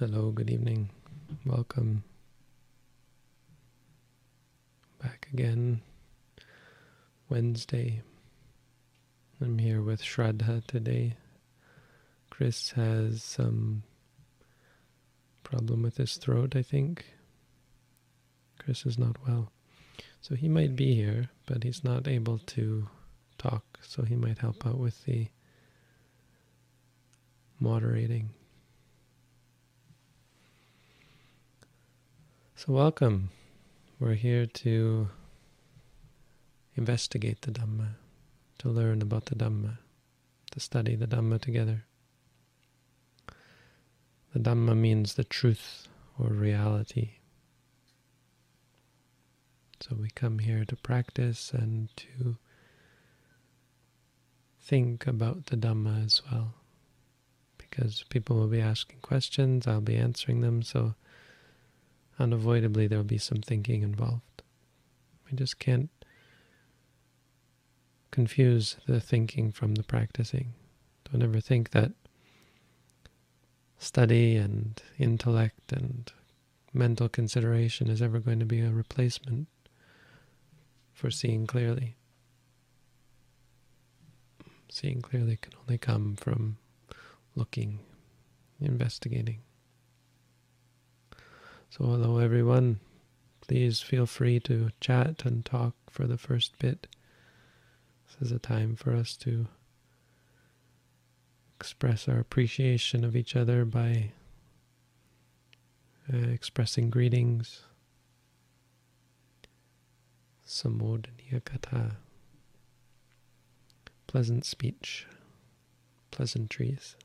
Hello, good evening. Welcome back again. Wednesday. I'm here with Shraddha today. Chris has some problem with his throat, I think. Chris is not well. So he might be here, but he's not able to talk, so he might help out with the moderating. So, welcome. We're here to investigate the Dhamma, to learn about the Dhamma, to study the Dhamma together. The Dhamma means the truth or reality. So we come here to practice and to think about the Dhamma as well. Because people will be asking questions, I'll be answering them, so unavoidably there'll be some thinking involved. We just can't confuse the thinking from the practicing. Don't ever think that study and intellect and mental consideration is ever going to be a replacement for seeing clearly. Seeing clearly can only come from looking, investigating. So, hello everyone. Please feel free to chat and talk for the first bit. This is a time for us to express our appreciation of each other by uh, expressing greetings. Samodaniya Katha. Pleasant speech, pleasantries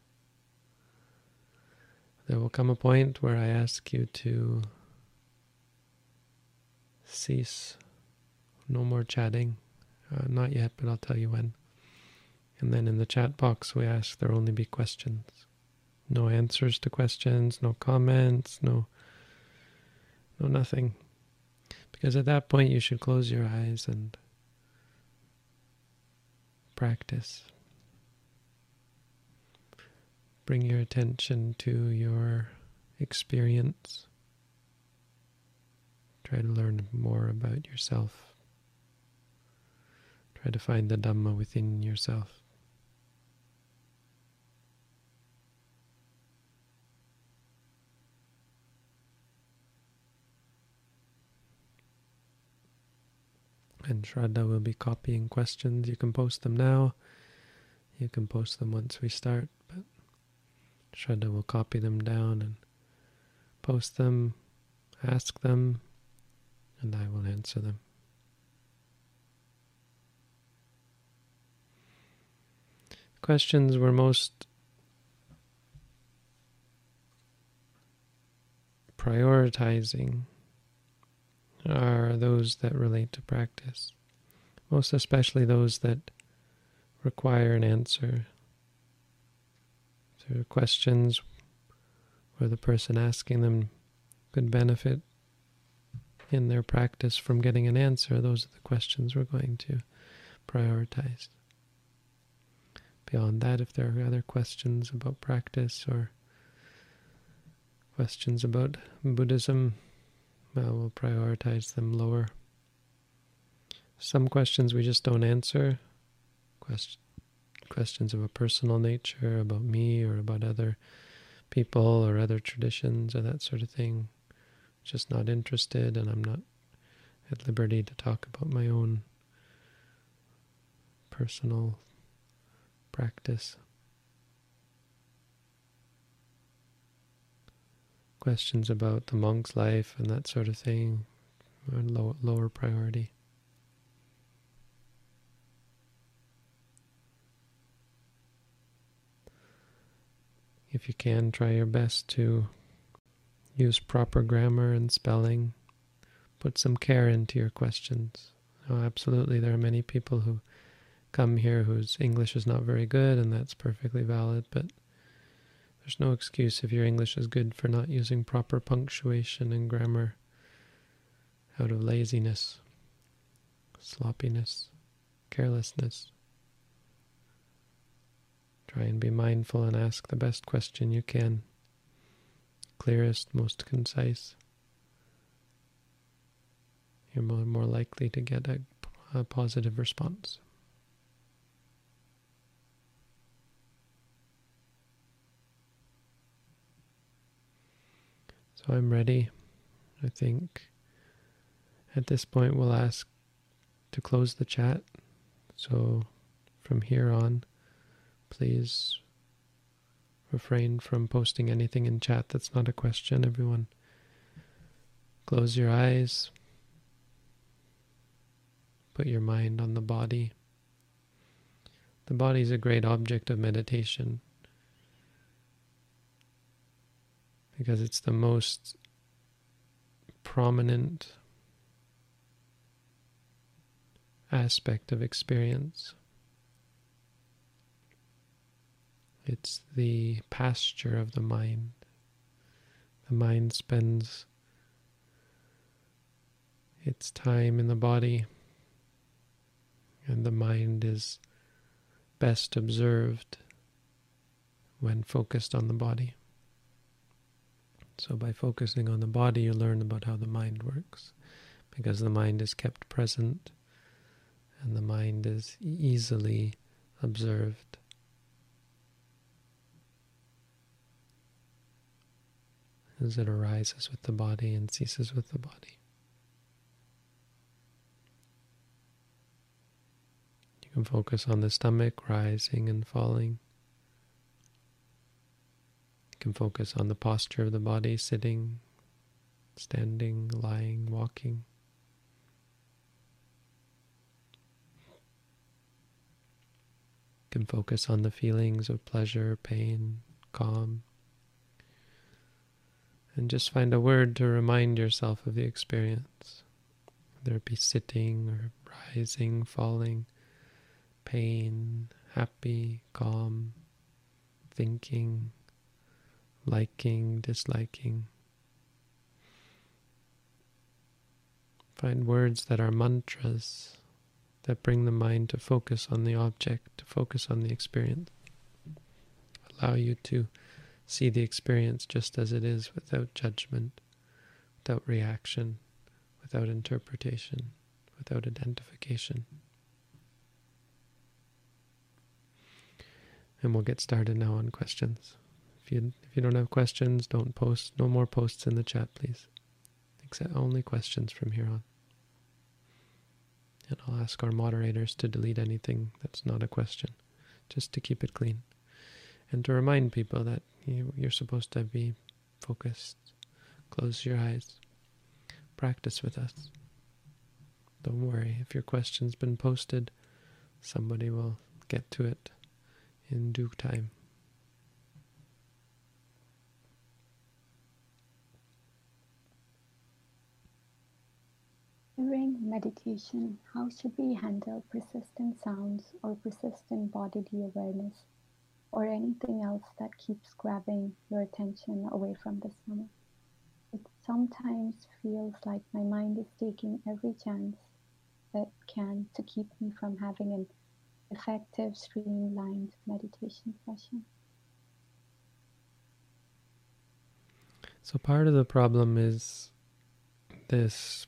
there will come a point where I ask you to cease, no more chatting. Uh, not yet, but I'll tell you when. And then in the chat box, we ask there only be questions. No answers to questions, no comments, no, no nothing. Because at that point, you should close your eyes and practice. Bring your attention to your experience. Try to learn more about yourself. Try to find the Dhamma within yourself. And Shraddha will be copying questions. You can post them now. You can post them once we start, Shraddha will copy them down and post them, ask them, and I will answer them. Questions were most prioritizing are those that relate to practice, most especially those that require an answer questions where the person asking them could benefit in their practice from getting an answer. Those are the questions we're going to prioritize. Beyond that, if there are other questions about practice or questions about Buddhism, well, we'll prioritize them lower. Some questions we just don't answer. Question, questions of a personal nature about me or about other people or other traditions or that sort of thing. Just not interested, and I'm not at liberty to talk about my own personal practice. Questions about the monk's life and that sort of thing are low, lower priority. If you can, try your best to use proper grammar and spelling. Put some care into your questions. Oh, absolutely, there are many people who come here whose English is not very good, and that's perfectly valid, but there's no excuse if your English is good for not using proper punctuation and grammar out of laziness, sloppiness, carelessness. Try and be mindful and ask the best question you can. clearest, most concise, you're more, more likely to get a, a positive response. So I'm ready. I think at this point we'll ask to close the chat. So from here on, please refrain from posting anything in chat that's not a question. Everyone, close your eyes. Put your mind on the body. The body is a great object of meditation because it's the most prominent aspect of experience. It's the pasture of the mind. The mind spends its time in the body, and the mind is best observed when focused on the body. So, by focusing on the body, you learn about how the mind works, because the mind is kept present and the mind is easily observed. As it arises with the body and ceases with the body. You can focus on the stomach rising and falling. You can focus on the posture of the body, sitting, standing, lying, walking. You can focus on the feelings of pleasure, pain, calm. And just find a word to remind yourself of the experience. Whether it be sitting or rising, falling, pain, happy, calm, thinking, liking, disliking. Find words that are mantras that bring the mind to focus on the object, to focus on the experience. Allow you to see the experience just as it is without judgment, without reaction, without interpretation, without identification. And we'll get started now on questions. If you if you don't have questions, don't post. No more posts in the chat, please. Except only questions from here on. And I'll ask our moderators to delete anything that's not a question, just to keep it clean. And to remind people that you, you're supposed to be focused. Close your eyes. Practice with us. Don't worry, if your question's been posted, somebody will get to it in due time. During meditation, how should we handle persistent sounds or persistent bodily awareness? Or anything else that keeps grabbing your attention away from the stomach. It sometimes feels like my mind is taking every chance it can to keep me from having an effective, streamlined meditation session. So, part of the problem is this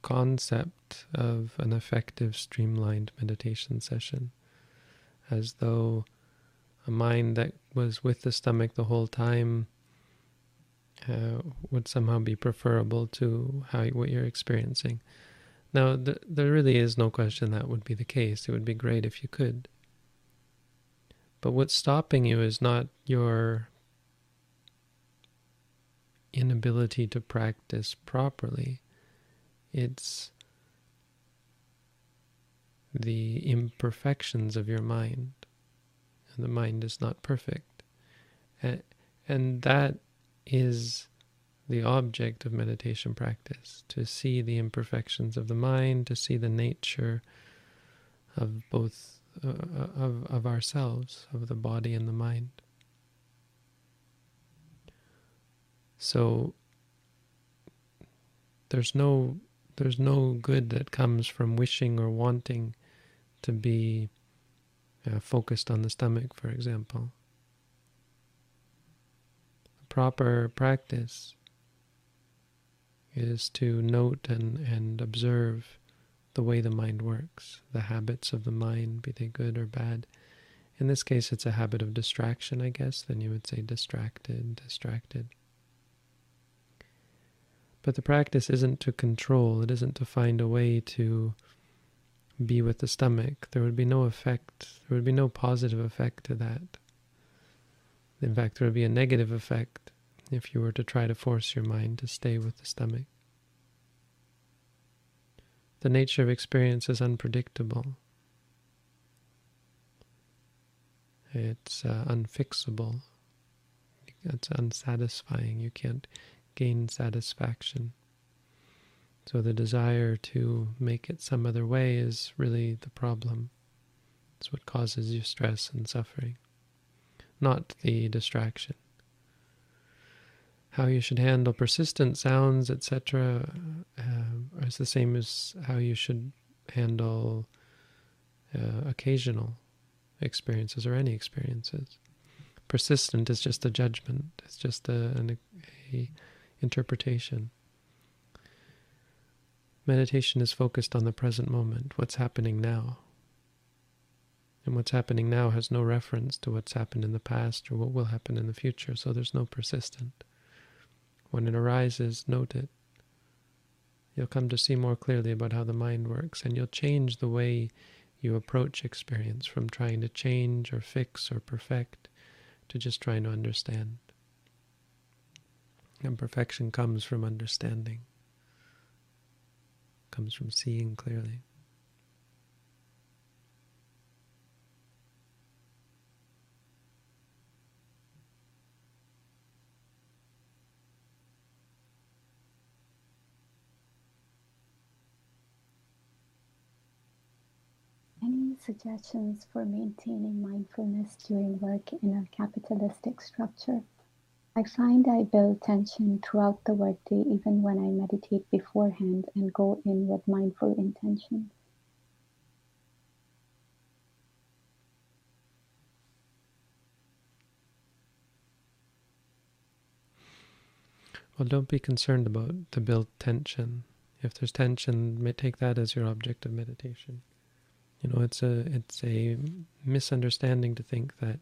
concept of an effective, streamlined meditation session, as though a mind that was with the stomach the whole time uh, would somehow be preferable to how what you're experiencing. Now, th- there really is no question that would be the case. It would be great if you could. But what's stopping you is not your inability to practice properly. It's the imperfections of your mind and the mind is not perfect. And, and that is the object of meditation practice to see the imperfections of the mind, to see the nature of both uh, of of ourselves, of the body and the mind. So there's no there's no good that comes from wishing or wanting to be uh, focused on the stomach, for example. The proper practice is to note and, and observe the way the mind works, the habits of the mind, be they good or bad. In this case, it's a habit of distraction, I guess. Then you would say distracted, distracted. But the practice isn't to control, it isn't to find a way to be with the stomach. There would be no effect, there would be no positive effect to that. In fact, there would be a negative effect if you were to try to force your mind to stay with the stomach. The nature of experience is unpredictable. It's uh, unfixable. It's unsatisfying. You can't gain satisfaction. So the desire to make it some other way is really the problem. It's what causes you stress and suffering, not the distraction. How you should handle persistent sounds, etc., uh, is the same as how you should handle uh, occasional experiences or any experiences. Persistent is just a judgment. It's just a, an, a interpretation. Meditation is focused on the present moment, what's happening now. And what's happening now has no reference to what's happened in the past or what will happen in the future, so there's no persistent. When it arises, note it. You'll come to see more clearly about how the mind works, and you'll change the way you approach experience from trying to change or fix or perfect to just trying to understand. And perfection comes from understanding, comes from seeing clearly. Any suggestions for maintaining mindfulness during work in a capitalistic structure? I find I build tension throughout the workday even when I meditate beforehand and go in with mindful intention. Well, don't be concerned about the built tension. If there's tension, take that as your object of meditation. You know, it's a it's a misunderstanding to think that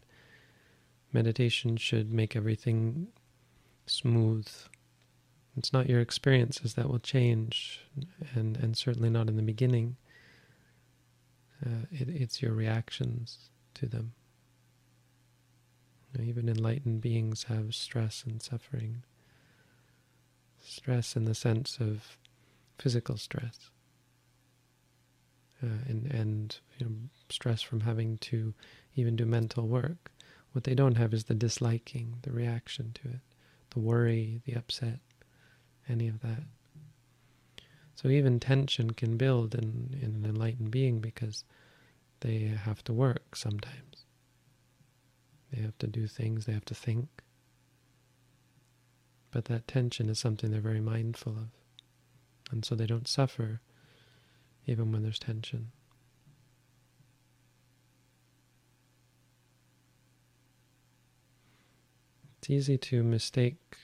meditation should make everything smooth. It's not your experiences that will change, and, and certainly not in the beginning. Uh, it, it's your reactions to them. Even enlightened beings have stress and suffering. Stress in the sense of physical stress. Uh, and and you know, stress from having to even do mental work. What they don't have is the disliking, the reaction to it, the worry, the upset, any of that. So even tension can build in, in an enlightened being because they have to work sometimes. They have to do things, they have to think. But that tension is something they're very mindful of. And so they don't suffer even when there's tension. It's easy to mistake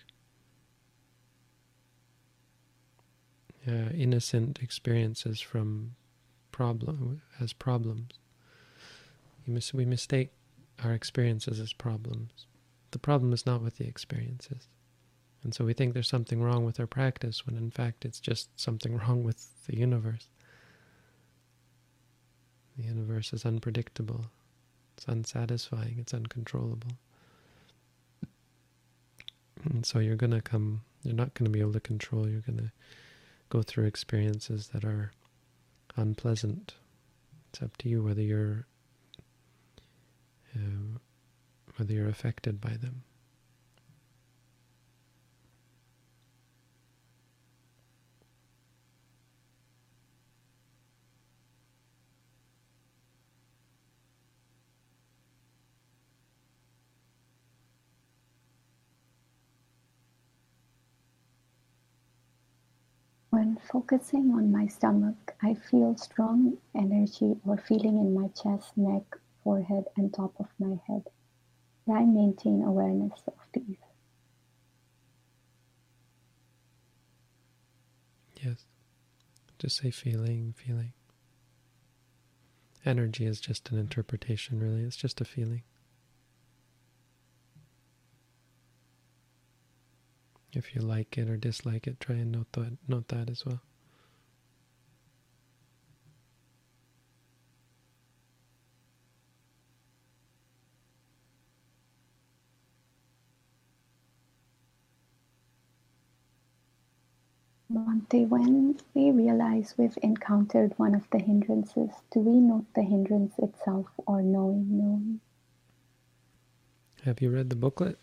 uh, innocent experiences from problem as problems. Mis we mistake our experiences as problems. The problem is not with the experiences. And so we think there's something wrong with our practice when in fact it's just something wrong with the universe. The universe is unpredictable. It's unsatisfying. It's uncontrollable. And so you're going to come, you're not going to be able to control, you're going to go through experiences that are unpleasant. It's up to you whether you're uh, whether you're affected by them. Focusing on my stomach, I feel strong energy or feeling in my chest, neck, forehead, and top of my head. I maintain awareness of these. Yes. Just say feeling, feeling. Energy is just an interpretation, really. It's just a feeling. If you like it or dislike it, try and note that, note that as well. Bhante, when we realize we've encountered one of the hindrances, do we note the hindrance itself or knowing knowing? Have you read the booklet?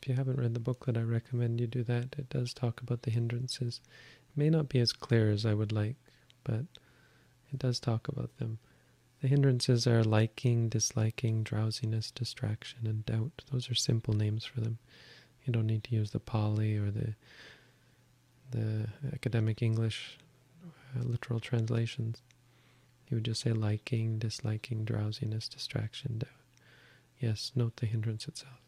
If you haven't read the booklet, I recommend you do that. It does talk about the hindrances. It may not be as clear as I would like, but it does talk about them. The hindrances are liking, disliking, drowsiness, distraction, and doubt. Those are simple names for them. You don't need to use the Pali or the the academic English uh, literal translations. You would just say liking, disliking, drowsiness, distraction, doubt. Yes, note the hindrance itself.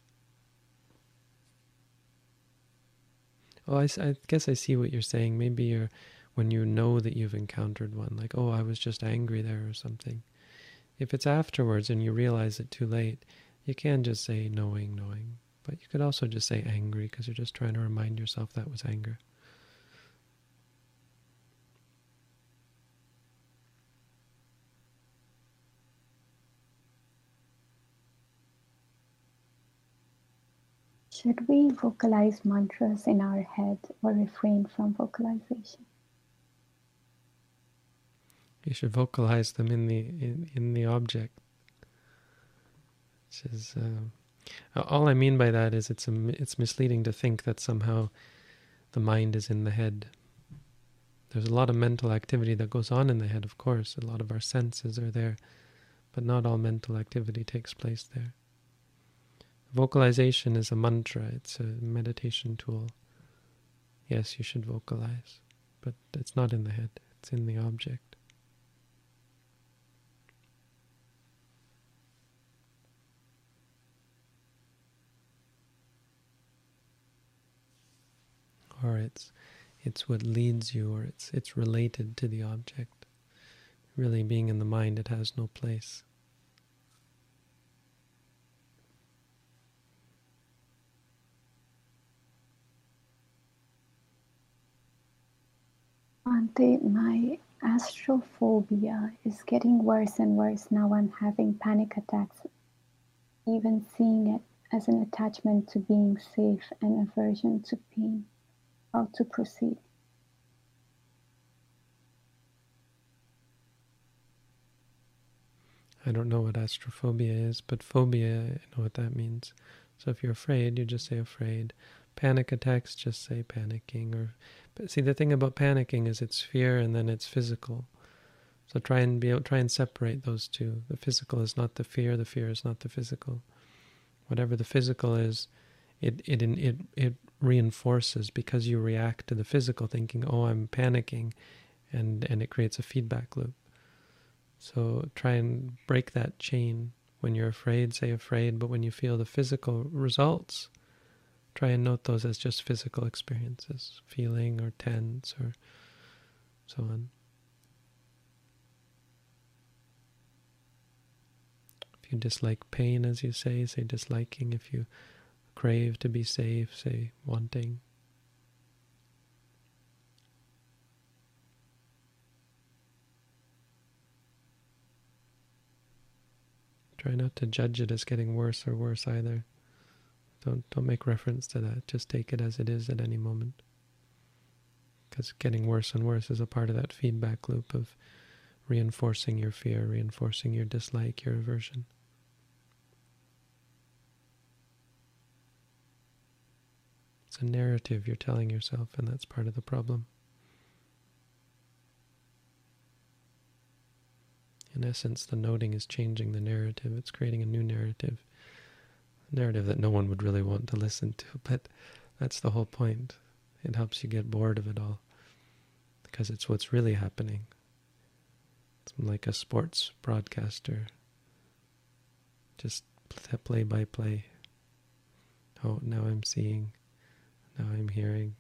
Oh, I, I guess I see what you're saying. Maybe you're when you know that you've encountered one, like, oh, I was just angry there or something. If it's afterwards and you realize it too late, you can just say knowing, knowing. But you could also just say angry because you're just trying to remind yourself that was anger. Should we vocalize mantras in our head or refrain from vocalization? You should vocalize them in the in, in the object. Which is uh, all I mean by that is it's a, it's misleading to think that somehow the mind is in the head. There's a lot of mental activity that goes on in the head, of course. A lot of our senses are there, but not all mental activity takes place there. Vocalization is a mantra, it's a meditation tool. Yes, you should vocalize, but it's not in the head, it's in the object. Or it's it's what leads you, or it's it's related to the object. Really being in the mind, it has no place. Bhante, my astrophobia is getting worse and worse. Now I'm having panic attacks, even seeing it as an attachment to being safe and aversion to pain. How to proceed? I don't know what astrophobia is, but phobia, I know what that means. So if you're afraid, you just say afraid. Panic attacks, just say panicking, or see, the thing about panicking is it's fear and then it's physical. So try and be try and separate those two. The physical is not the fear. The fear is not the physical. Whatever the physical is, it it it it reinforces because you react to the physical, thinking, "Oh, I'm panicking," and and it creates a feedback loop. So try and break that chain. When you're afraid, say afraid. But when you feel the physical results, Try and note those as just physical experiences, feeling or tense or so on. If you dislike pain, as you say, say disliking. If you crave to be safe, say wanting. Try not to judge it as getting worse or worse either. Don't don't make reference to that. Just take it as it is at any moment. Because getting worse and worse is a part of that feedback loop of reinforcing your fear, reinforcing your dislike, your aversion. It's a narrative you're telling yourself, and that's part of the problem. In essence, the noting is changing the narrative. It's creating a new narrative narrative that no one would really want to listen to, but that's the whole point. It helps you get bored of it all because it's what's really happening. It's like a sports broadcaster, just play by play. Oh, now I'm seeing, now I'm hearing.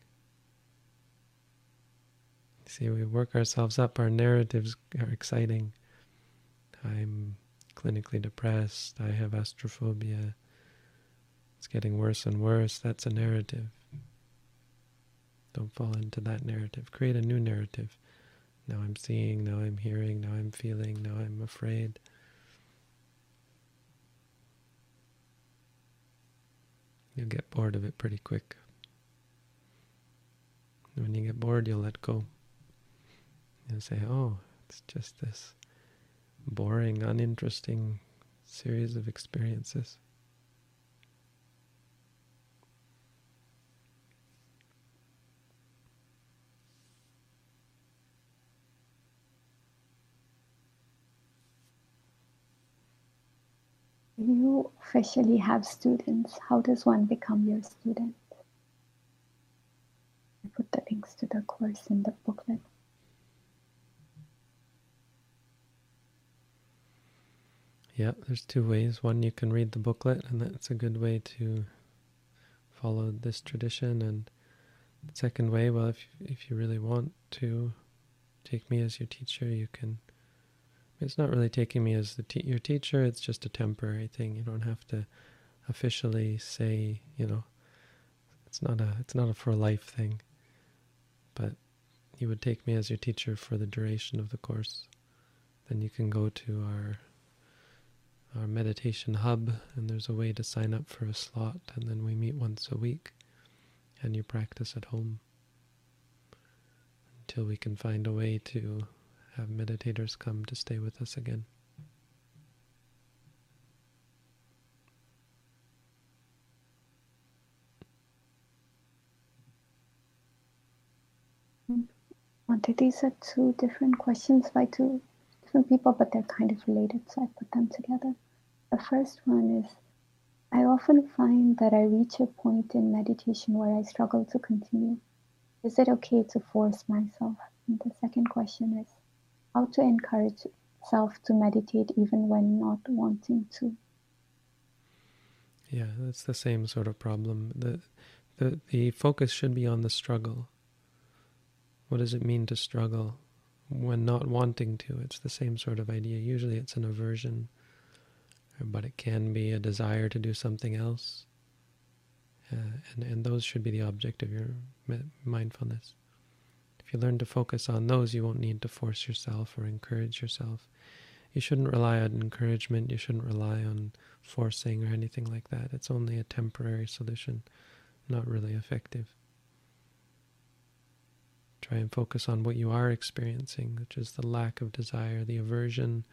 See, we work ourselves up. Our narratives are exciting. I'm clinically depressed. I have astrophobia. It's getting worse and worse. That's a narrative. Don't fall into that narrative. Create a new narrative. Now I'm seeing, now I'm hearing, now I'm feeling, now I'm afraid. You'll get bored of it pretty quick. when you get bored, you'll let go. You'll say, oh, it's just this boring, uninteresting series of experiences. You officially have students. How does one become your student? I put the links to the course in the booklet. Yeah, there's two ways. One, you can read the booklet, and that's a good way to follow this tradition. And the second way, well, if if you really want to take me as your teacher, you can it's not really taking me as the te your teacher. It's just a temporary thing. You don't have to officially say, you know, it's not a it's not a for life thing. But you would take me as your teacher for the duration of the course. Then you can go to our our meditation hub and there's a way to sign up for a slot and then we meet once a week and you practice at home until we can find a way to have meditators come to stay with us again. Wanted these are two different questions by two different people, but they're kind of related, so I put them together. The first one is I often find that I reach a point in meditation where I struggle to continue. Is it okay to force myself? And the second question is how to encourage self to meditate even when not wanting to. Yeah, that's the same sort of problem. The, the, the focus should be on the struggle. What does it mean to struggle when not wanting to? It's the same sort of idea. Usually it's an aversion, but it can be a desire to do something else. Uh, and, and those should be the object of your mindfulness you learn to focus on those, you won't need to force yourself or encourage yourself. You shouldn't rely on encouragement. You shouldn't rely on forcing or anything like that. It's only a temporary solution, not really effective. Try and focus on what you are experiencing, which is the lack of desire, the aversion,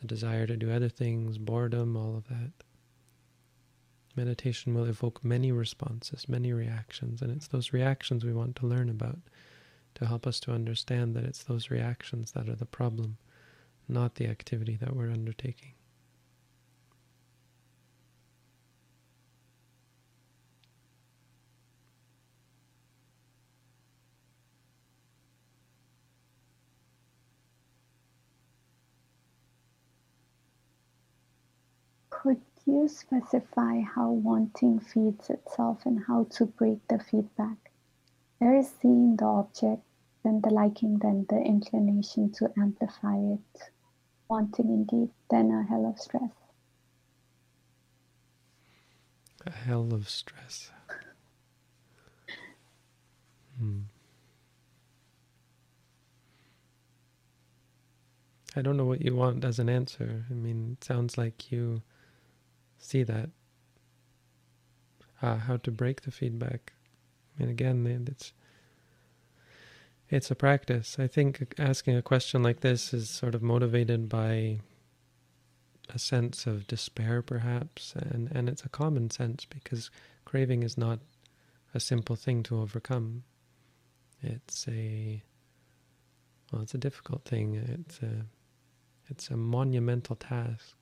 the desire to do other things, boredom, all of that. Meditation will evoke many responses, many reactions, and it's those reactions we want to learn about to help us to understand that it's those reactions that are the problem, not the activity that we're undertaking. Could you specify how wanting feeds itself and how to break the feedback? There is seeing the object, then the liking, then the inclination to amplify it, wanting indeed, then a hell of stress. A hell of stress. hmm. I don't know what you want as an answer. I mean, it sounds like you see that. Uh, how to break the feedback. Mean, again, it's it's a practice. I think asking a question like this is sort of motivated by a sense of despair, perhaps, and and it's a common sense because craving is not a simple thing to overcome. It's a well, it's a difficult thing. It's a it's a monumental task.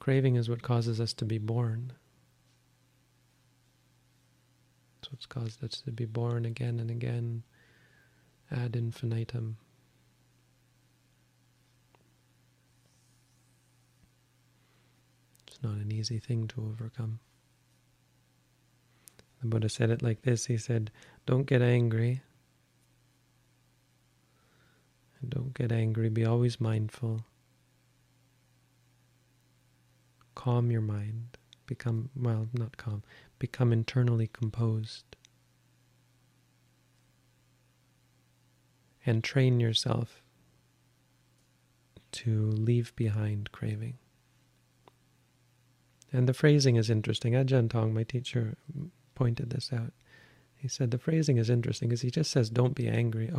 Craving is what causes us to be born. What's caused us to be born again and again ad infinitum. It's not an easy thing to overcome. The Buddha said it like this He said, Don't get angry. And don't get angry, be always mindful. Calm your mind. Become, well, not calm, become internally composed. And train yourself to leave behind craving. And the phrasing is interesting. Ajahn Tong, my teacher, pointed this out. He said the phrasing is interesting because he just says, don't be angry.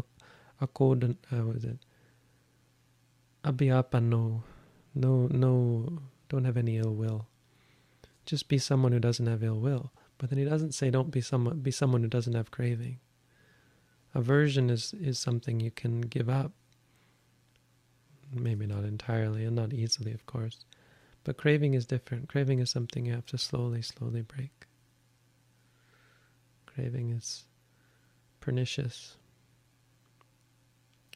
Akodan, uh, was it? Abhyapanno. No, no, don't have any ill will. Just be someone who doesn't have ill will. But then he doesn't say don't be someone be someone who doesn't have craving. Aversion is, is something you can give up. Maybe not entirely and not easily, of course. But craving is different. Craving is something you have to slowly, slowly break. Craving is pernicious.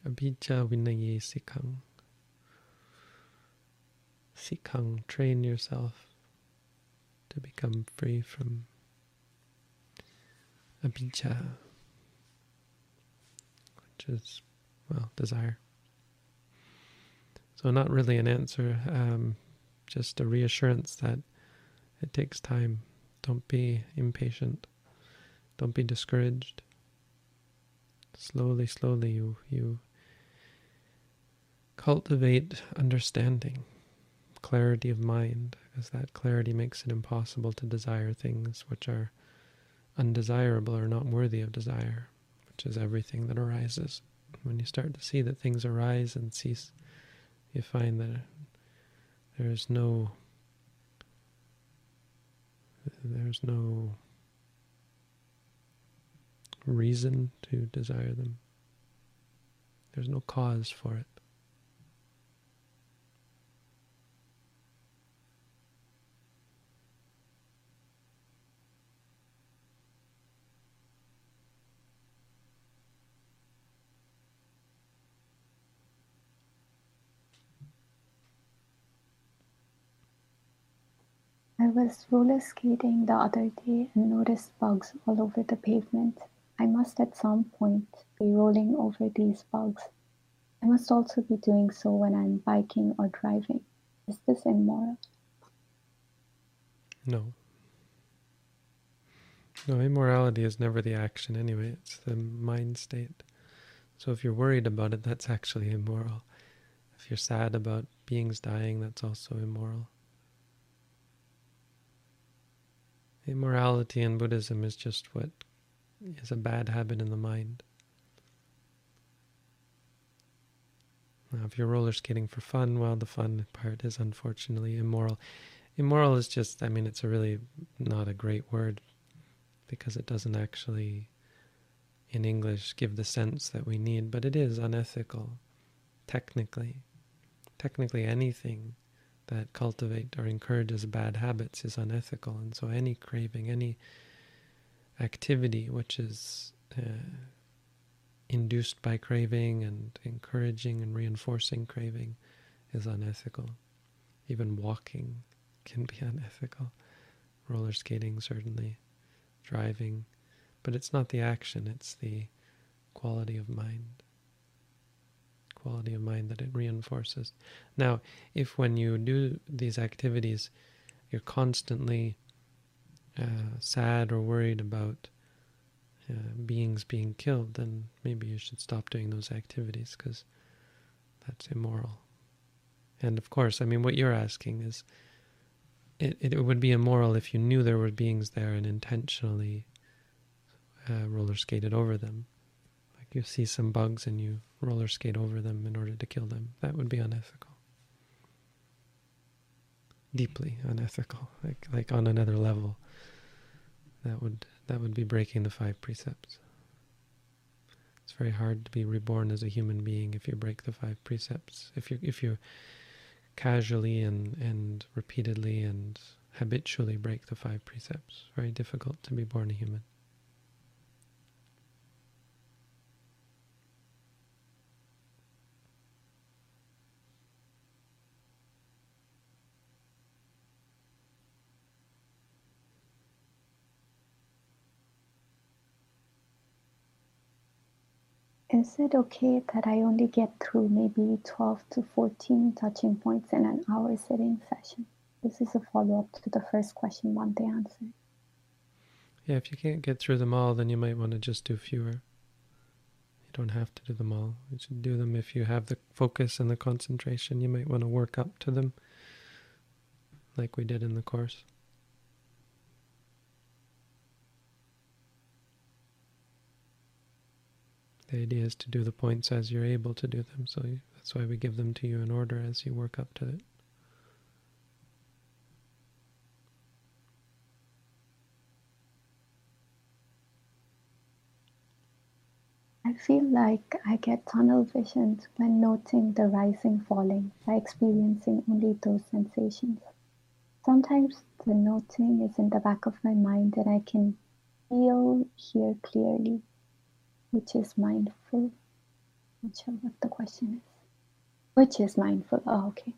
Abhijja vinaye sikhang. Sikhang, train yourself to become free from abhijja, which is, well, desire. So not really an answer, um, just a reassurance that it takes time. Don't be impatient. Don't be discouraged. Slowly, slowly you you cultivate understanding, clarity of mind, because that clarity makes it impossible to desire things which are undesirable or not worthy of desire, which is everything that arises. When you start to see that things arise and cease, you find that there is no there's no reason to desire them. There's no cause for it. Was roller skating the other day and noticed bugs all over the pavement. I must at some point be rolling over these bugs. I must also be doing so when I'm biking or driving. Is this immoral? No. No, immorality is never the action anyway, it's the mind state. So if you're worried about it, that's actually immoral. If you're sad about beings dying, that's also immoral. Immorality in Buddhism is just what is a bad habit in the mind. Now, if you're roller skating for fun, well, the fun part is unfortunately immoral. Immoral is just, I mean, it's a really not a great word because it doesn't actually, in English, give the sense that we need, but it is unethical, technically. Technically, anything that cultivate or encourages bad habits is unethical. And so any craving, any activity which is uh, induced by craving and encouraging and reinforcing craving is unethical. Even walking can be unethical. Roller skating, certainly. Driving. But it's not the action, it's the quality of mind quality of mind that it reinforces. Now, if when you do these activities, you're constantly uh, sad or worried about uh, beings being killed, then maybe you should stop doing those activities because that's immoral. And of course, I mean, what you're asking is it, it would be immoral if you knew there were beings there and intentionally uh, roller skated over them you see some bugs and you roller skate over them in order to kill them. That would be unethical. Deeply unethical, like like on another level. That would that would be breaking the five precepts. It's very hard to be reborn as a human being if you break the five precepts. If you if you casually and and repeatedly and habitually break the five precepts, very difficult to be born a human. Is it okay that I only get through maybe 12 to 14 touching points in an hour sitting session? This is a follow up to the first question one they answered. Yeah, if you can't get through them all, then you might want to just do fewer. You don't have to do them all. You should do them if you have the focus and the concentration. You might want to work up to them, like we did in the course. The idea is to do the points as you're able to do them, so that's why we give them to you in order as you work up to it. I feel like I get tunnel visions when noting the rising falling by experiencing only those sensations. Sometimes the noting is in the back of my mind and I can feel, hear clearly which is mindful. Not sure what the question is. Which is mindful? Oh, okay.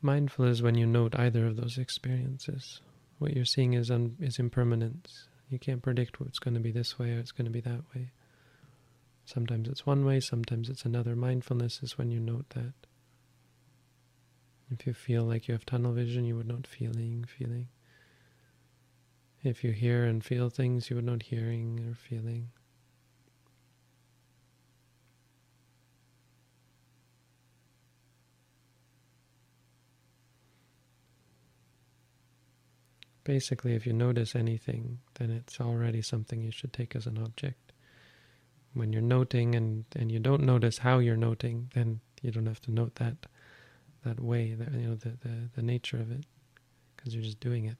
Mindful is when you note either of those experiences. What you're seeing is un, is impermanence. You can't predict what's going to be this way or it's going to be that way. Sometimes it's one way, sometimes it's another. Mindfulness is when you note that. If you feel like you have tunnel vision, you would note feeling, feeling. If you hear and feel things you are not hearing or feeling. Basically, if you notice anything, then it's already something you should take as an object. When you're noting and, and you don't notice how you're noting, then you don't have to note that that way, that, you know, the, the, the nature of it, because you're just doing it.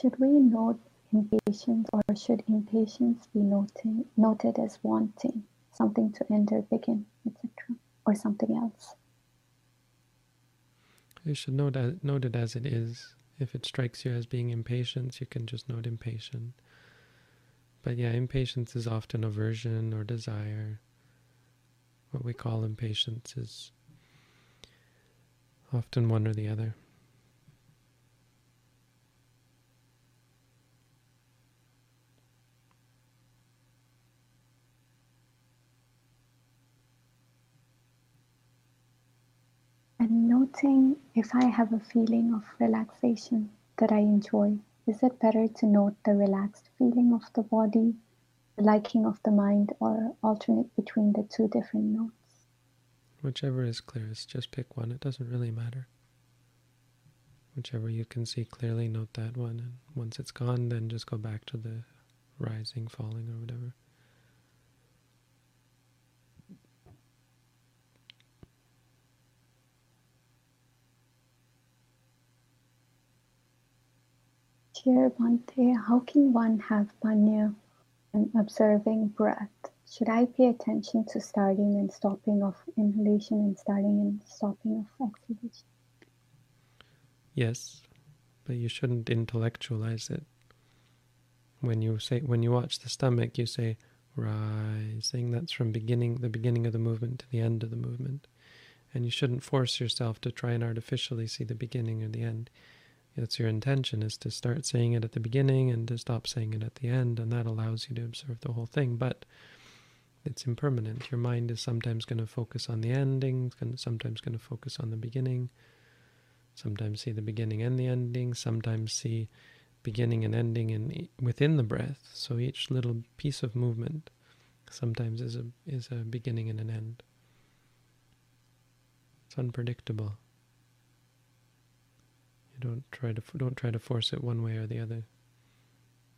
Should we note impatience or should impatience be noting, noted as wanting, something to end or begin, etc., or something else? You should note, note it as it is. If it strikes you as being impatience, you can just note impatient. But yeah, impatience is often aversion or desire. What we call impatience is often one or the other. And noting if I have a feeling of relaxation that I enjoy, is it better to note the relaxed feeling of the body, the liking of the mind, or alternate between the two different notes? Whichever is clearest, just pick one. It doesn't really matter. Whichever you can see clearly, note that one. And once it's gone, then just go back to the rising, falling, or whatever. Dear Bhante, how can one have panya and observing breath? Should I pay attention to starting and stopping of inhalation and starting and stopping of exhalation? Yes, but you shouldn't intellectualize it. When you say when you watch the stomach, you say rising. That's from beginning the beginning of the movement to the end of the movement, and you shouldn't force yourself to try and artificially see the beginning or the end it's your intention is to start saying it at the beginning and to stop saying it at the end, and that allows you to observe the whole thing. But it's impermanent. Your mind is sometimes going to focus on the ending, sometimes going to focus on the beginning, sometimes see the beginning and the ending, sometimes see beginning and ending in within the breath. So each little piece of movement sometimes is a is a beginning and an end. It's unpredictable. Don't try to don't try to force it one way or the other.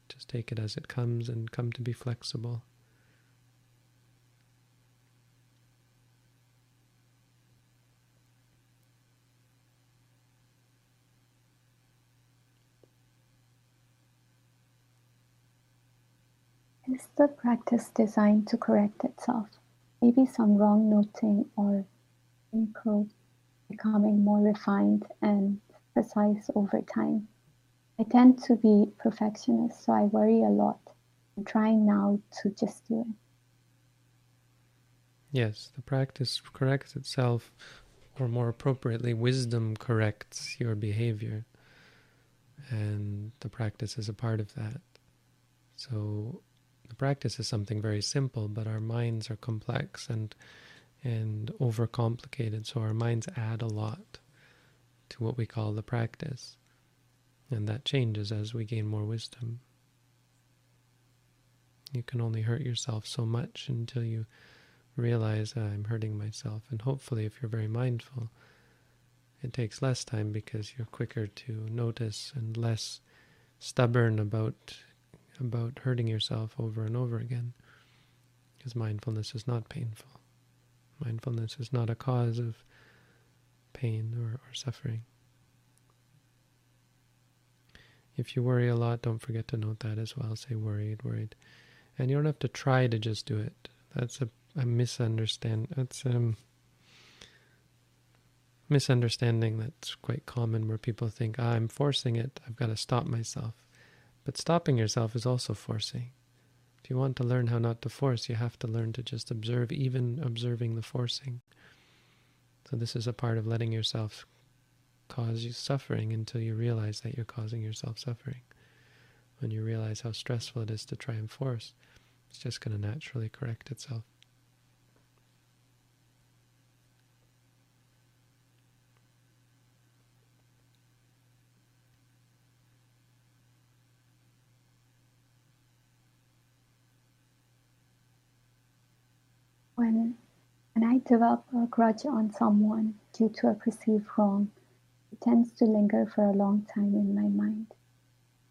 Just take it as it comes and come to be flexible. Is the practice designed to correct itself? Maybe some wrong noting or impro becoming more refined and over time. I tend to be perfectionist, so I worry a lot I'm trying now to just do it. Yes, the practice corrects itself, or more appropriately, wisdom corrects your behavior. And the practice is a part of that. So the practice is something very simple, but our minds are complex and and overcomplicated. So our minds add a lot to what we call the practice. And that changes as we gain more wisdom. You can only hurt yourself so much until you realize ah, I'm hurting myself. And hopefully, if you're very mindful, it takes less time because you're quicker to notice and less stubborn about about hurting yourself over and over again. Because mindfulness is not painful. Mindfulness is not a cause of pain or, or suffering. If you worry a lot, don't forget to note that as well. Say worried, worried. And you don't have to try to just do it. That's a, a misunderstand. That's um misunderstanding that's quite common where people think, ah, I'm forcing it, I've got to stop myself. But stopping yourself is also forcing. If you want to learn how not to force, you have to learn to just observe, even observing the forcing. So this is a part of letting yourself cause you suffering until you realize that you're causing yourself suffering. When you realize how stressful it is to try and force, it's just going to naturally correct itself. When, when I develop a grudge on someone due to a perceived wrong, it tends to linger for a long time in my mind.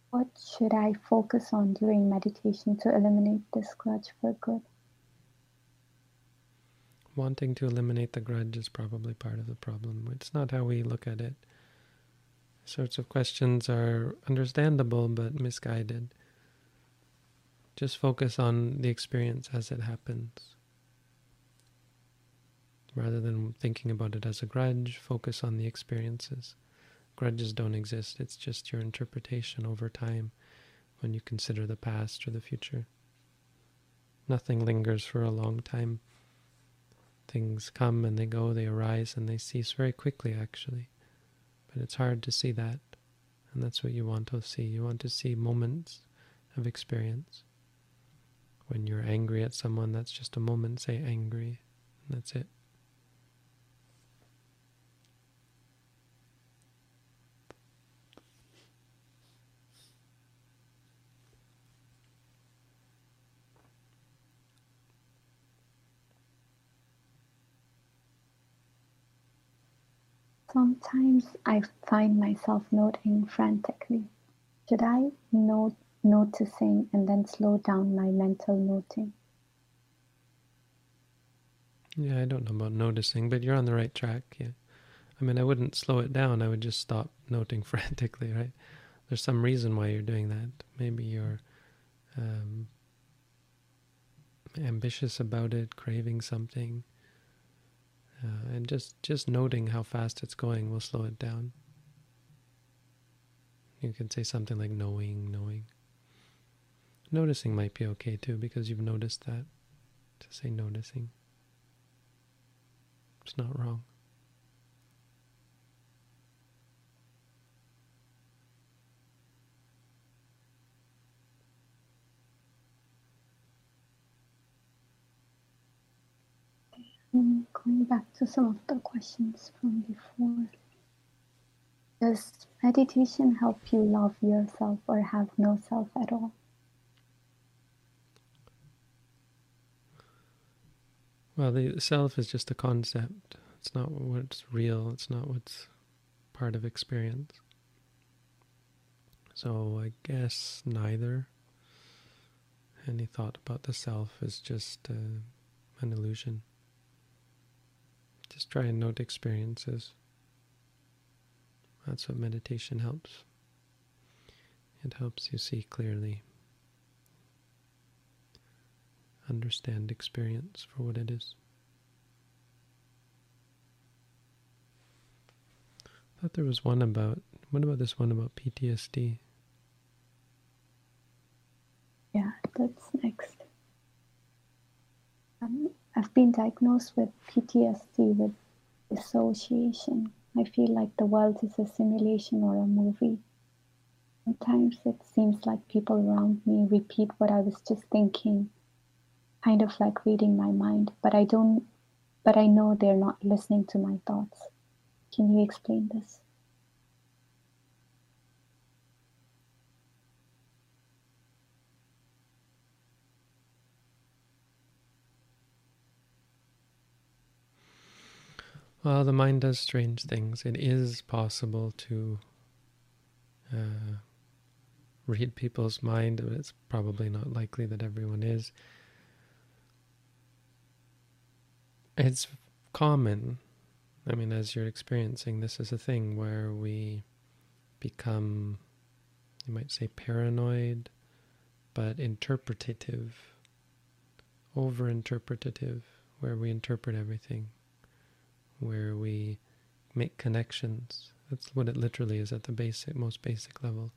What should I focus on during meditation to eliminate this grudge for good? Wanting to eliminate the grudge is probably part of the problem. It's not how we look at it. Sorts of questions are understandable but misguided. Just focus on the experience as it happens. Rather than thinking about it as a grudge, focus on the experiences. Grudges don't exist. It's just your interpretation over time when you consider the past or the future. Nothing lingers for a long time. Things come and they go, they arise and they cease very quickly, actually. But it's hard to see that. And that's what you want to see. You want to see moments of experience. When you're angry at someone, that's just a moment, say angry, and that's it. Sometimes I find myself noting frantically. Should I note noticing and then slow down my mental noting? Yeah, I don't know about noticing, but you're on the right track. Yeah. I mean, I wouldn't slow it down. I would just stop noting frantically, right? There's some reason why you're doing that. Maybe you're um, ambitious about it, craving something. Uh, and just, just noting how fast it's going will slow it down. You can say something like knowing, knowing. Noticing might be okay too because you've noticed that. To say noticing. It's not wrong. Going back to some of the questions from before. Does meditation help you love yourself or have no self at all? Well, the self is just a concept. It's not what's real. It's not what's part of experience. So I guess neither. Any thought about the self is just uh, an illusion. Just try and note experiences. That's what meditation helps. It helps you see clearly, understand experience for what it is. I thought there was one about, what about this one about PTSD? Yeah, that's been diagnosed with PTSD with dissociation. I feel like the world is a simulation or a movie. Sometimes it seems like people around me repeat what I was just thinking, kind of like reading my mind, but I don't but I know they're not listening to my thoughts. Can you explain this? Well, the mind does strange things. It is possible to uh, read people's mind. But it's probably not likely that everyone is. It's common. I mean, as you're experiencing, this is a thing where we become, you might say, paranoid, but interpretative, over interpretative, where we interpret everything where we make connections. That's what it literally is at the basic, most basic level.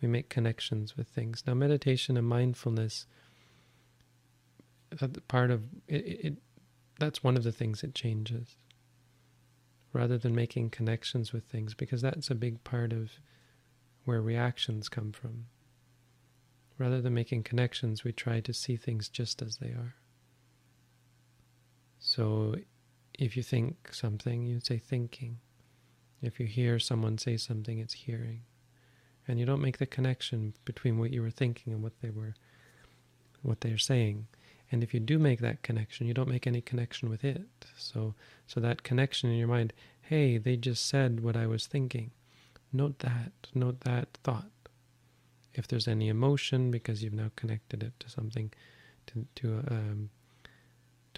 We make connections with things. Now, meditation and mindfulness, part of it, it that's one of the things it changes. Rather than making connections with things, because that's a big part of where reactions come from. Rather than making connections, we try to see things just as they are. So if you think something, you'd say thinking. If you hear someone say something, it's hearing. And you don't make the connection between what you were thinking and what they were what they're saying. And if you do make that connection, you don't make any connection with it. So so that connection in your mind, hey, they just said what I was thinking. Note that, note that thought. If there's any emotion, because you've now connected it to something, to, to um,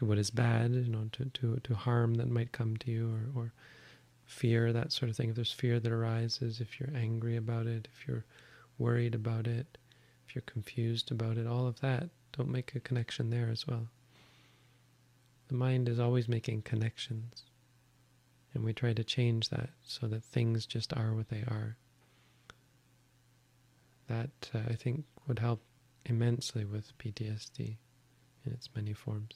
to what is bad, you know, to, to, to harm that might come to you or, or fear, that sort of thing. If there's fear that arises, if you're angry about it, if you're worried about it, if you're confused about it, all of that, don't make a connection there as well. The mind is always making connections. And we try to change that so that things just are what they are. That, uh, I think, would help immensely with PTSD in its many forms.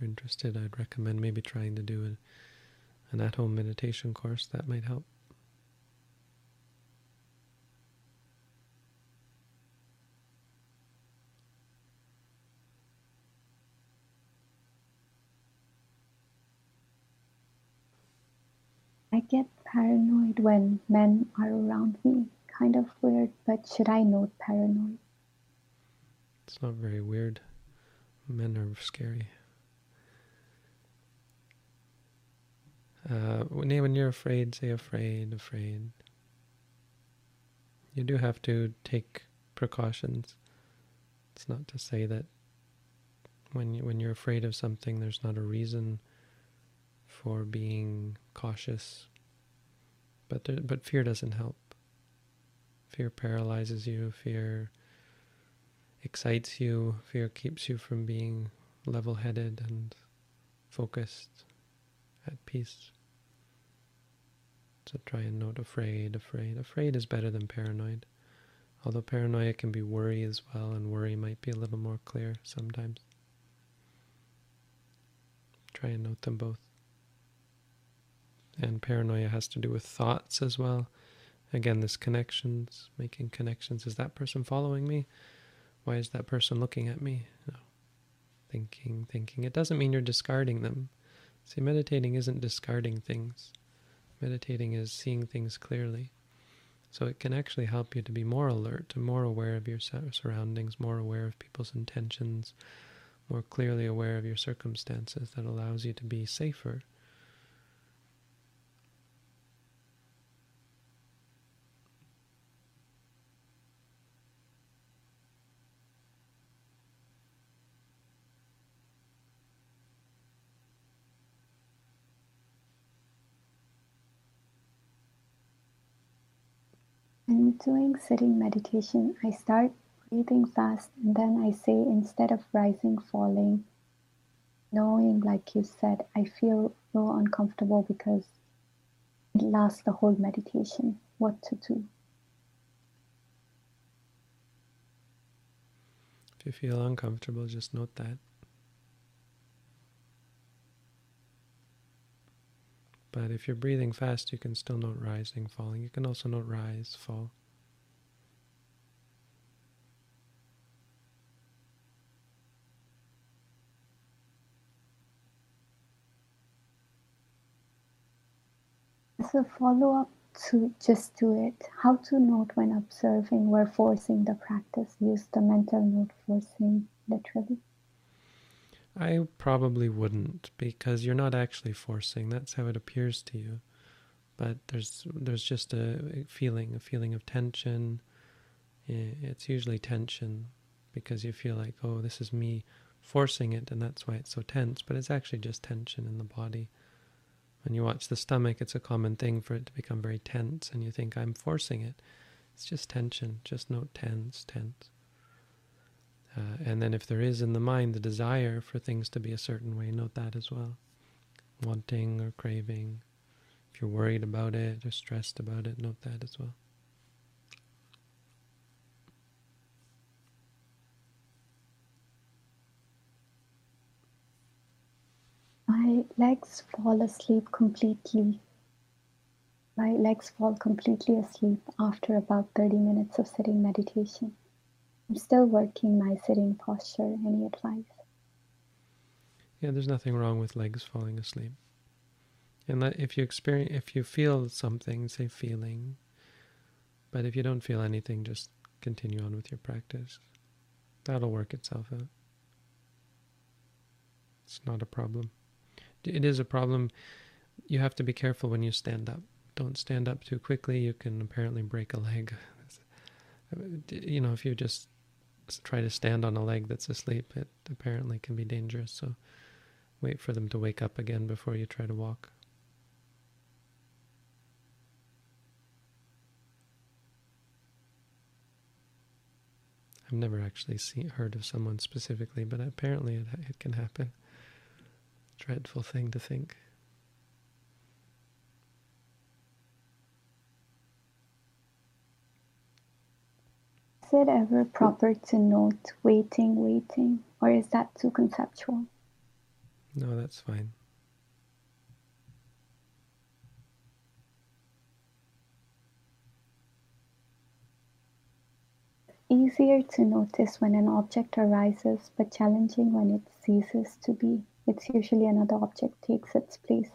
You're interested, I'd recommend maybe trying to do a, an at-home meditation course. That might help. I get paranoid when men are around me. Kind of weird, but should I note paranoid? It's not very weird. Men are scary. Uh, when, you're afraid, say afraid, afraid. You do have to take precautions. It's not to say that when you, when you're afraid of something, there's not a reason for being cautious. But there, but fear doesn't help. Fear paralyzes you. Fear excites you. Fear keeps you from being level-headed and focused, at peace. So try and note afraid, afraid. Afraid is better than paranoid. Although paranoia can be worry as well, and worry might be a little more clear sometimes. Try and note them both. And paranoia has to do with thoughts as well. Again, this connections, making connections. Is that person following me? Why is that person looking at me? No. Thinking, thinking. It doesn't mean you're discarding them. See, meditating isn't discarding things. Meditating is seeing things clearly. So it can actually help you to be more alert, to more aware of your surroundings, more aware of people's intentions, more clearly aware of your circumstances. That allows you to be safer doing sitting meditation, I start breathing fast and then I say instead of rising, falling, knowing, like you said, I feel little uncomfortable because it lasts the whole meditation. What to do? If you feel uncomfortable, just note that. But if you're breathing fast, you can still note rising, falling. You can also note rise, fall. As a follow-up to just to it, how to note when observing where forcing the practice, use the mental note forcing literally? I probably wouldn't because you're not actually forcing. That's how it appears to you. But there's there's just a feeling, a feeling of tension. It's usually tension because you feel like, oh, this is me forcing it, and that's why it's so tense. But it's actually just tension in the body. When you watch the stomach, it's a common thing for it to become very tense, and you think, I'm forcing it. It's just tension. Just note tense, tense. Uh, and then if there is in the mind the desire for things to be a certain way, note that as well. Wanting or craving. If you're worried about it or stressed about it, note that as well. My legs fall asleep completely. My legs fall completely asleep after about 30 minutes of sitting meditation. I'm still working my sitting posture. Any advice? Yeah, there's nothing wrong with legs falling asleep. And if you experience, if you feel something, say feeling, but if you don't feel anything, just continue on with your practice. That'll work itself out. It's not a problem. It is a problem. You have to be careful when you stand up. Don't stand up too quickly. You can apparently break a leg. You know, if you just try to stand on a leg that's asleep, it apparently can be dangerous. So wait for them to wake up again before you try to walk. I've never actually seen heard of someone specifically, but apparently it, it can happen. Dreadful thing to think. Is it ever proper to note waiting, waiting, or is that too conceptual? No, that's fine. Easier to notice when an object arises, but challenging when it ceases to be. It's usually another object takes its place.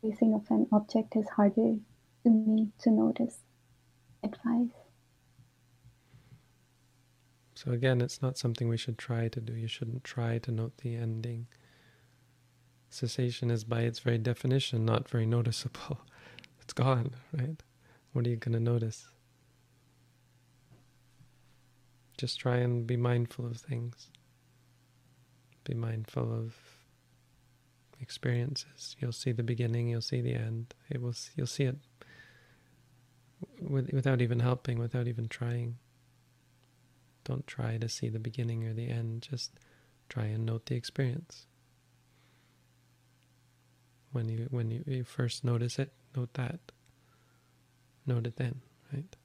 Facing of an object is harder to me to notice. Advice. So again, it's not something we should try to do. You shouldn't try to note the ending. Cessation is by its very definition not very noticeable. It's gone, right? What are you going to notice? Just try and be mindful of things. Be mindful of experiences. You'll see the beginning, you'll see the end. It will you'll see it without even helping, without even trying. Don't try to see the beginning or the end, just try and note the experience. When you when you, you first notice it, note that. Note it then, right?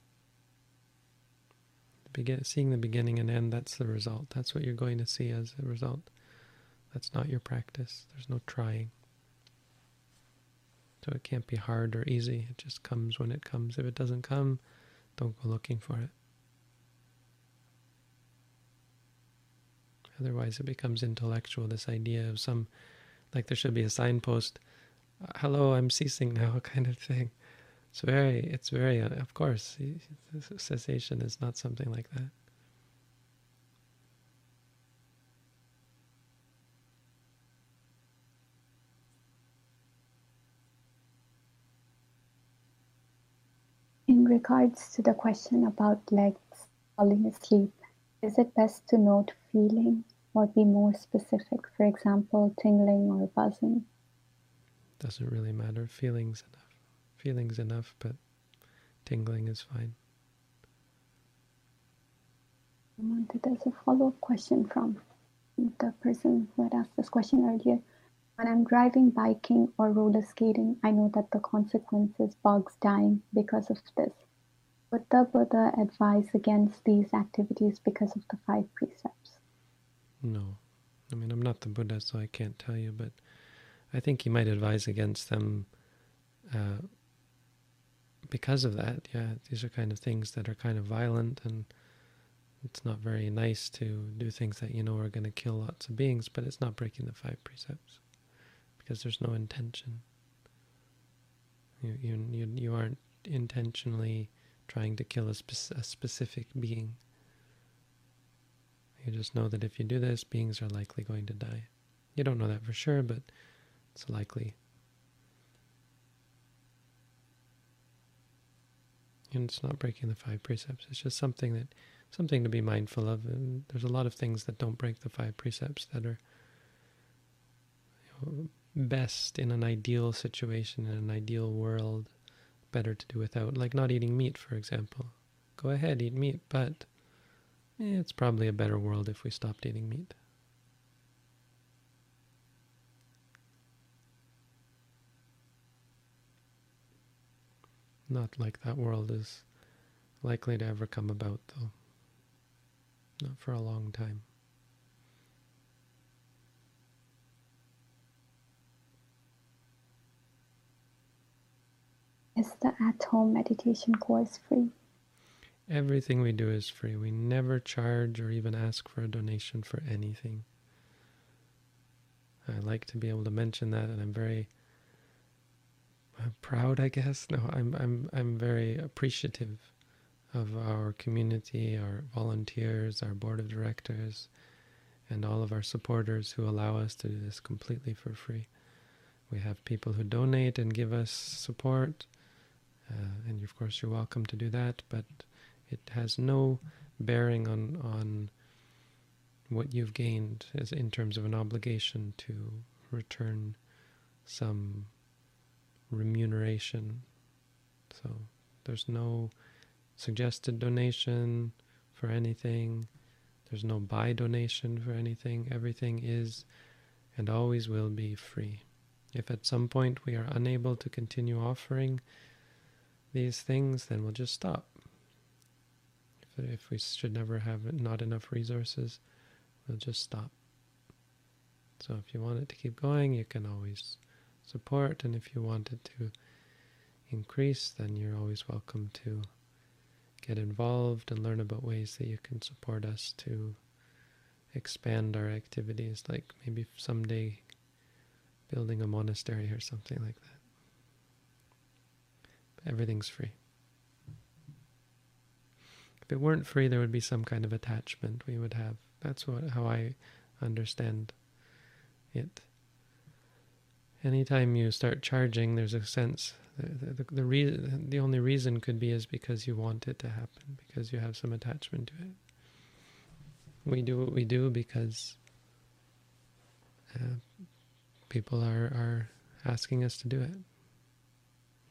Begin, seeing the beginning and end, that's the result. That's what you're going to see as a result. That's not your practice. There's no trying. So it can't be hard or easy. It just comes when it comes. If it doesn't come, don't go looking for it. Otherwise, it becomes intellectual, this idea of some, like there should be a signpost, hello, I'm ceasing now, kind of thing. It's very, it's very, uh, of course, cessation is not something like that. Regards to the question about legs falling asleep, is it best to note feeling or be more specific, for example, tingling or buzzing? Doesn't really matter. Feeling's enough. Feeling's enough, but tingling is fine. There's a follow-up question from the person who had asked this question earlier. When I'm driving, biking, or roller skating, I know that the consequence is bugs dying because of this. The Buddha advise against these activities because of the five precepts? No. I mean, I'm not the Buddha, so I can't tell you, but I think he might advise against them uh, because of that. Yeah, these are kind of things that are kind of violent, and it's not very nice to do things that you know are going to kill lots of beings, but it's not breaking the five precepts because there's no intention. You, you, you, you aren't intentionally trying to kill a, spe a specific being. You just know that if you do this, beings are likely going to die. You don't know that for sure, but it's likely. And it's not breaking the five precepts. It's just something that something to be mindful of. And there's a lot of things that don't break the five precepts that are you know, best in an ideal situation, in an ideal world, better to do without. Like not eating meat, for example. Go ahead, eat meat, but eh, it's probably a better world if we stopped eating meat. Not like that world is likely to ever come about, though. Not for a long time. Is the at-home meditation course free? Everything we do is free. We never charge or even ask for a donation for anything. I like to be able to mention that, and I'm very I'm proud, I guess. No, I'm I'm I'm very appreciative of our community, our volunteers, our board of directors, and all of our supporters who allow us to do this completely for free. We have people who donate and give us support. Uh, and of course, you're welcome to do that, but it has no bearing on on what you've gained as in terms of an obligation to return some remuneration. So there's no suggested donation for anything. There's no buy donation for anything. Everything is and always will be free. If at some point we are unable to continue offering these things, then we'll just stop. If, if we should never have not enough resources, we'll just stop. So if you want it to keep going, you can always support, and if you want it to increase, then you're always welcome to get involved and learn about ways that you can support us to expand our activities, like maybe someday building a monastery or something like that everything's free. If it weren't free, there would be some kind of attachment we would have. That's what how I understand it. Anytime you start charging, there's a sense the the, the, the only reason could be is because you want it to happen, because you have some attachment to it. We do what we do because uh, people are are asking us to do it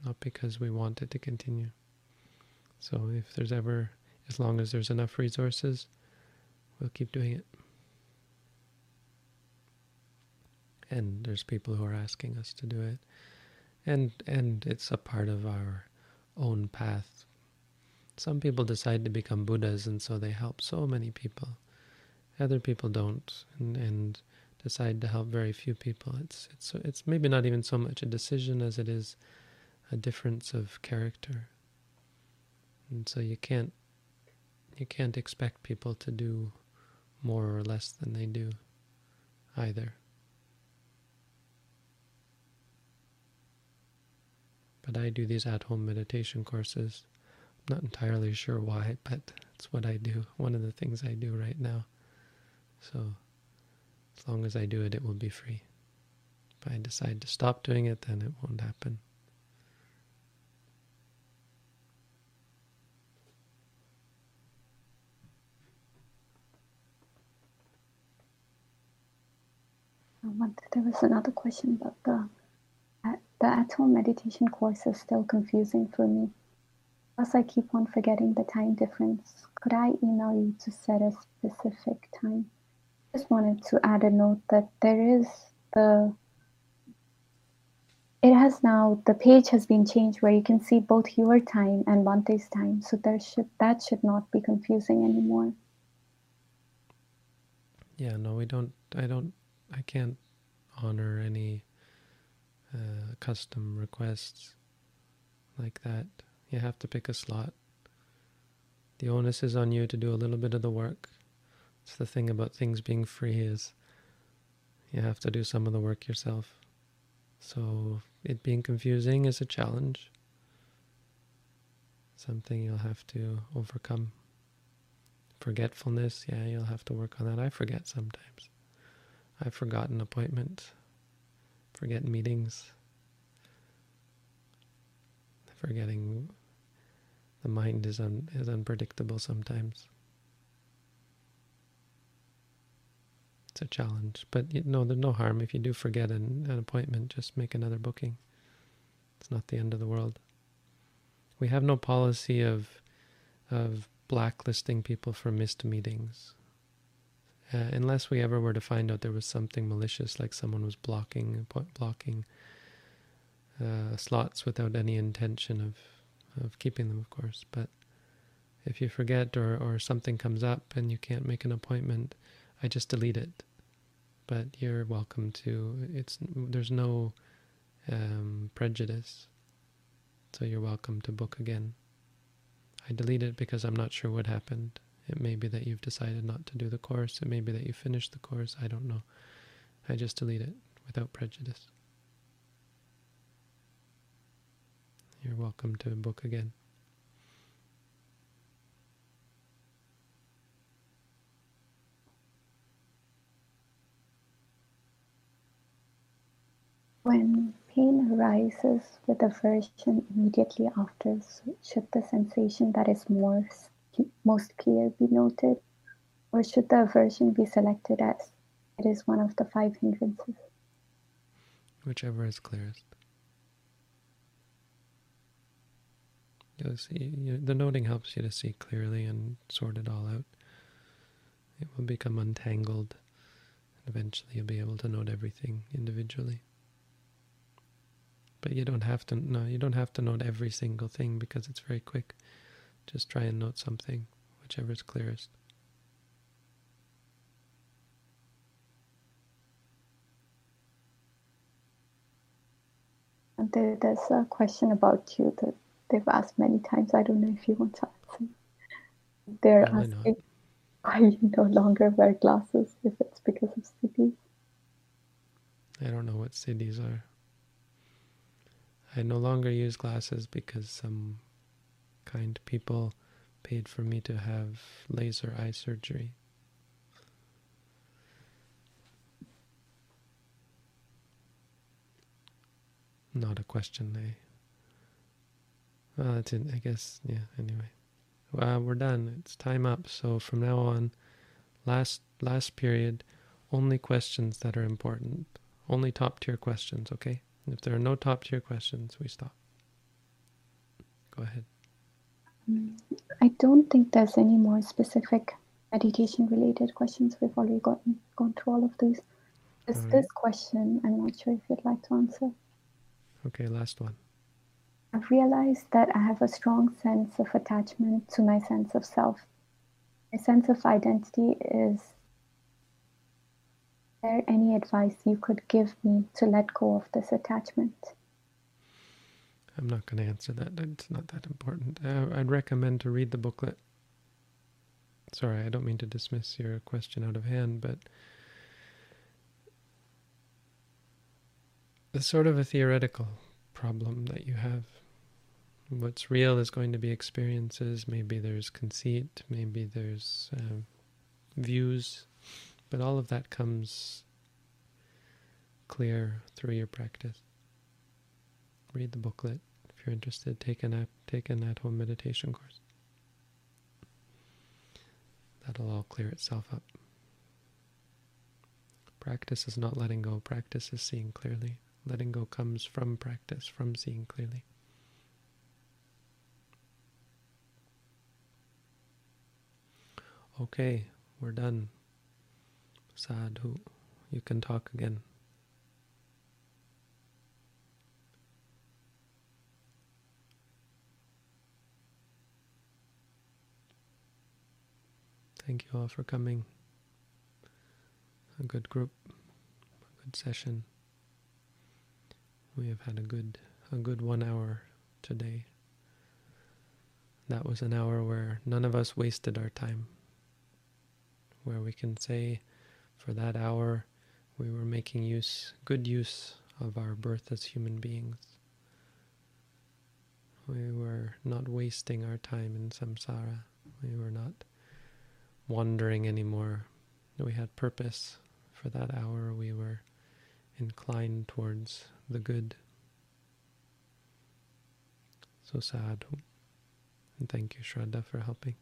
not because we want it to continue. So if there's ever, as long as there's enough resources, we'll keep doing it. And there's people who are asking us to do it. And and it's a part of our own path. Some people decide to become Buddhas and so they help so many people. Other people don't and, and decide to help very few people. It's it's it's maybe not even so much a decision as it is a difference of character. And so you can't you can't expect people to do more or less than they do either. But I do these at-home meditation courses. I'm not entirely sure why, but it's what I do. One of the things I do right now. So as long as I do it, it will be free. If I decide to stop doing it, then it won't happen. There was another question, about the uh, the at-home meditation course is still confusing for me. Plus, I keep on forgetting the time difference. Could I email you to set a specific time? Just wanted to add a note that there is the it has now the page has been changed where you can see both your time and Bhante's time. So there should that should not be confusing anymore. Yeah, no, we don't. I don't. I can't honor any uh, custom requests like that. You have to pick a slot. The onus is on you to do a little bit of the work. It's the thing about things being free is you have to do some of the work yourself. So it being confusing is a challenge. Something you'll have to overcome. Forgetfulness, yeah, you'll have to work on that. I forget sometimes. I've forgotten appointments, forget meetings, forgetting the mind is un, is unpredictable sometimes. It's a challenge, but you know, there's no harm if you do forget an, an appointment. Just make another booking. It's not the end of the world. We have no policy of of blacklisting people for missed meetings. Uh, unless we ever were to find out there was something malicious, like someone was blocking blocking uh, slots without any intention of of keeping them, of course. But if you forget or or something comes up and you can't make an appointment, I just delete it. But you're welcome to. It's there's no um, prejudice, so you're welcome to book again. I delete it because I'm not sure what happened. It may be that you've decided not to do the course. It may be that you finished the course. I don't know. I just delete it without prejudice. You're welcome to book again. When pain arises with aversion immediately after, should the sensation that is most, most clear be noted, or should the aversion be selected as it is one of the five hindrances? Whichever is clearest. You'll see, you, the noting helps you to see clearly and sort it all out. It will become untangled, and eventually you'll be able to note everything individually. But you don't have to no, you don't have to note every single thing because it's very quick. Just try and note something, whichever is clearest. There, there's a question about you that they've asked many times. I don't know if you want to answer. They're Probably asking not. why you no longer wear glasses, if it's because of siddhis. I don't know what siddhis are. I no longer use glasses because some kind people paid for me to have laser eye surgery. Not a question, they. Well, that's it, I guess, yeah, anyway. Well, we're done. It's time up. So from now on, last last period, only questions that are important. Only top tier questions, okay? If there are no top tier questions, we stop. Go ahead. I don't think there's any more specific meditation related questions. We've already gotten gone through all of these. There's right. this question, I'm not sure if you'd like to answer. Okay, last one. I've realized that I have a strong sense of attachment to my sense of self. My sense of identity is there any advice you could give me to let go of this attachment? I'm not going to answer that. It's not that important. Uh, I'd recommend to read the booklet. Sorry, I don't mean to dismiss your question out of hand, but it's sort of a theoretical problem that you have. What's real is going to be experiences. Maybe there's conceit. Maybe there's uh, views but all of that comes clear through your practice. Read the booklet if you're interested. Take an app, take an at-home meditation course. That'll all clear itself up. Practice is not letting go. Practice is seeing clearly. Letting go comes from practice, from seeing clearly. Okay, we're done. Sadhu, you can talk again. Thank you all for coming. A good group, a good session. We have had a good a good one hour today. That was an hour where none of us wasted our time. Where we can say for that hour we were making use good use of our birth as human beings. We were not wasting our time in samsara. We were not wandering anymore. We had purpose for that hour. We were inclined towards the good. So sadhu. And thank you, Shraddha, for helping.